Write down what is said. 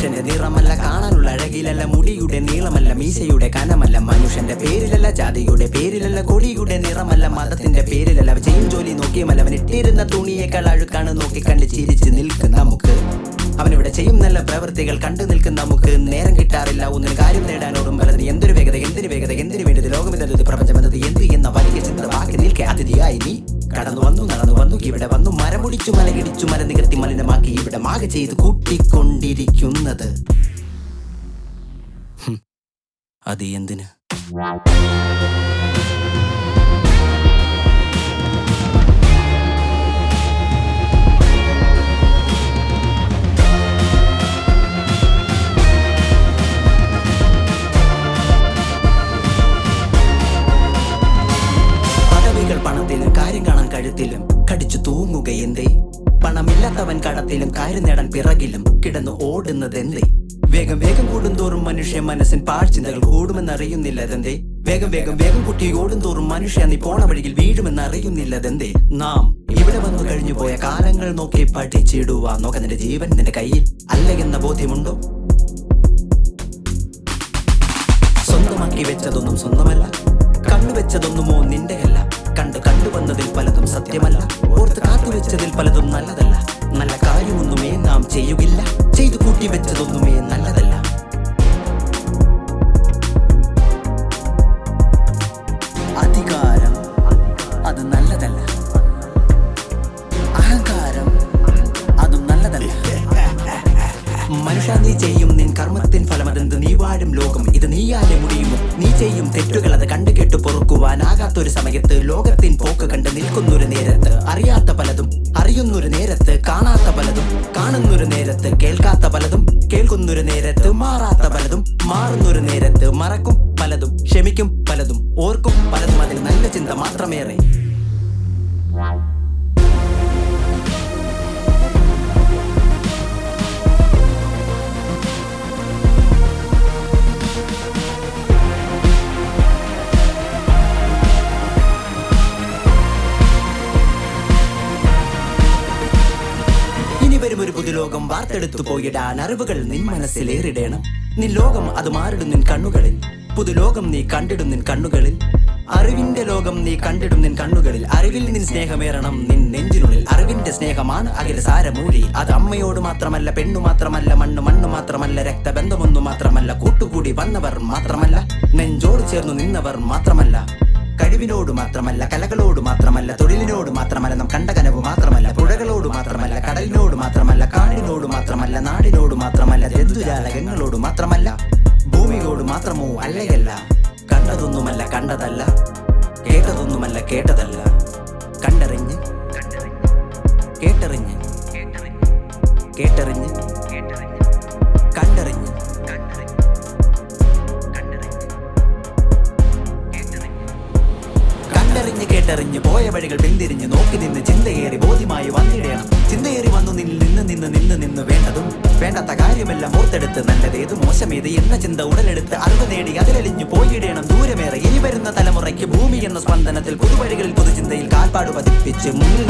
കണ്ണിന്റെ നിറമല്ല കാണാനുള്ള അഴകിലല്ല മുടിയുടെ നീളമല്ല മീശയുടെ കനമല്ല മനുഷ്യന്റെ പേരിലല്ല ജാതിയുടെ പേരിലല്ല കൊടിയുടെ നിറമല്ല മതത്തിന്റെ പേരിലല്ല. ചെയ്യും ജോലി നോക്കിയുമല്ല അവൻ ഇട്ടിരുന്ന തുണിയേക്കാൾ അഴുക്കാണ് നോക്കി കണ്ട് ചിരിച്ച് നിൽക്കുന്ന നമുക്ക് അവനിവിടെ ചെയ്യും നല്ല പ്രവൃത്തികൾ കണ്ടു നിൽക്കുന്ന നമുക്ക് നേരം കിട്ടാറില്ല മരമുടിച്ചു മലകിടിച്ചു മല നികത്തി മലിനമാക്കി ഇവിടെ മാക ചെയ്ത് കൂട്ടിക്കൊണ്ടിരിക്കുന്നത്. അത് എന്തിന്? പണമില്ലാത്തവൻ കടത്തിലും കാര്യം നേടാൻ പിറകിലും കിടന്നു ഓടുന്നത് എന്തേ വേഗം വേഗം കൂടുന്തോറും മനുഷ്യ മനസ്സിൻ പാഴ്ചിന്തകൾ കൂടുമെന്നറിയുന്നില്ലതെന്തേ? വേഗം വേഗം വേഗം കുട്ടി തോറും മനുഷ്യ നീ പോണ വഴിയിൽ വീഴുമെന്നറിയുന്നില്ലതെന്തേ? നാം ഇവിടെ വന്നു കഴിഞ്ഞു പോയ കാലങ്ങൾ നോക്കി പഠിച്ചിടുവാ. നോക്ക നിന്റെ ജീവൻ നിന്റെ കയ്യിൽ അല്ല എന്ന ബോധ്യമുണ്ടോ? സ്വന്തമാക്കി വെച്ചതൊന്നും സ്വന്തമല്ല. കണ്ണുവെച്ചതൊന്നുമോ നിന്റെയല്ല. കണ്ടു കണ്ടുവന്നതിൽ പലതും സത്യമല്ല. ഓർത്ത് കാത്തുവെച്ചതിൽ പലതും നല്ലതല്ല. മനുഷ്യ നീ ചെയ്യും നിൻ കർമ്മത്തിൻ ഫലമതെന്ത്? നീ വാഴും ലോകം ഇത് നീയാലെ മുടിയുമോ നീ ചെയ്യും തെറ്റുകൾ അത് കണ്ടു കേട്ടു പൊറുക്കുവാനാകാത്തൊരു സമയത്ത് ലോകത്തിൻ പോക്ക് കണ്ട് നിൽക്കുന്നൊരു നേരത്ത് അറിയാത്ത പലതും അറിയുന്നൊരു നേരത്ത് കാണാത്ത പലതും കാണുന്നൊരു നേരത്ത് കേൾക്കാത്ത പലതും കേൾക്കുന്നൊരു നേരത്ത് മാറാത്ത പലതും മാറുന്നൊരു നേരത്ത് മറക്കും പലതും ക്ഷമിക്കും പലതും ഓർക്കും പലതും. അതിൽ നല്ല ചിന്ത മാത്രമേറെ. വരും ഒരു പുതുലോകം വാർത്തെടുത്തു പോയിടാൻ അറിവുകൾ നിൻ മനസ്സിലേറിടേണം നിൻ ലോകം അത് മാറിടും നിൻ കണ്ണുകളിൽ. പുതുലോകം നീ കണ്ടിടും നിൻ കണ്ണുകളിൽ. അറിവിന്റെ ലോകം നീ കണ്ടിടും നിൻ കണ്ണുകളിൽ. അറിവിൽ നിൻ സ്നേഹമേറണം നിൻ നെഞ്ചിനുള്ളിൽ. അറിവിന്റെ സ്നേഹമാണ് അഖില സാരമൂലി. അത് അമ്മയോട് മാത്രമല്ല പെണ്ണു മാത്രമല്ല മണ്ണ് മണ്ണ് മാത്രമല്ല രക്തബന്ധമൊന്നു മാത്രമല്ല കൂട്ടുകൂടി വന്നവർ മാത്രമല്ല നെഞ്ചോട് ചേർന്നു നിന്നവർ മാത്രമല്ല കഴിവിനോട് മാത്രമല്ല കലകളോട് മാത്രമല്ല ഭൂമിയോട് മാത്രമോ അല്ലയല്ല കണ്ടതൊന്നുമല്ല കണ്ടതല്ല കേട്ടതൊന്നുമല്ല കേട്ടതല്ല. കണ്ടറിഞ്ഞ് കേട്ടറിഞ്ഞ് കേട്ടറിഞ്ഞ് കണ്ടറിഞ്ഞ്. കണ്ടറിഞ്ഞ് കേട്ടറിഞ്ഞ് പോയ വഴികൾ പിന്തിരിഞ്ഞ് നോക്കി നിന്ന് ചിന്തയേറി ബോധ്യമായി വന്നിടണം. ചിന്തയേറി വന്നു നിന്ന് നിന്ന് നിന്ന് നിന്ന് വേണ്ടതും വേണ്ടാത്ത കാര്യമെല്ലാം ഓർത്തെടുത്ത് നല്ലതേത് മോശമേത് എന്ന ചിന്ത ഉടലെടുത്ത് അറിവ് നേടി അതിലലിഞ്ഞു പോയിടേണം ദൂരമേറെ ഇനി വരുന്ന തലമുറയ്ക്ക് ഭൂമി എന്ന സ്പന്ദനത്തിൽ പുതുവഴികളിൽ പുതുചിന്തയിൽ കാൽപ്പാട് പതിപ്പിച്ച് മുന്നിൽ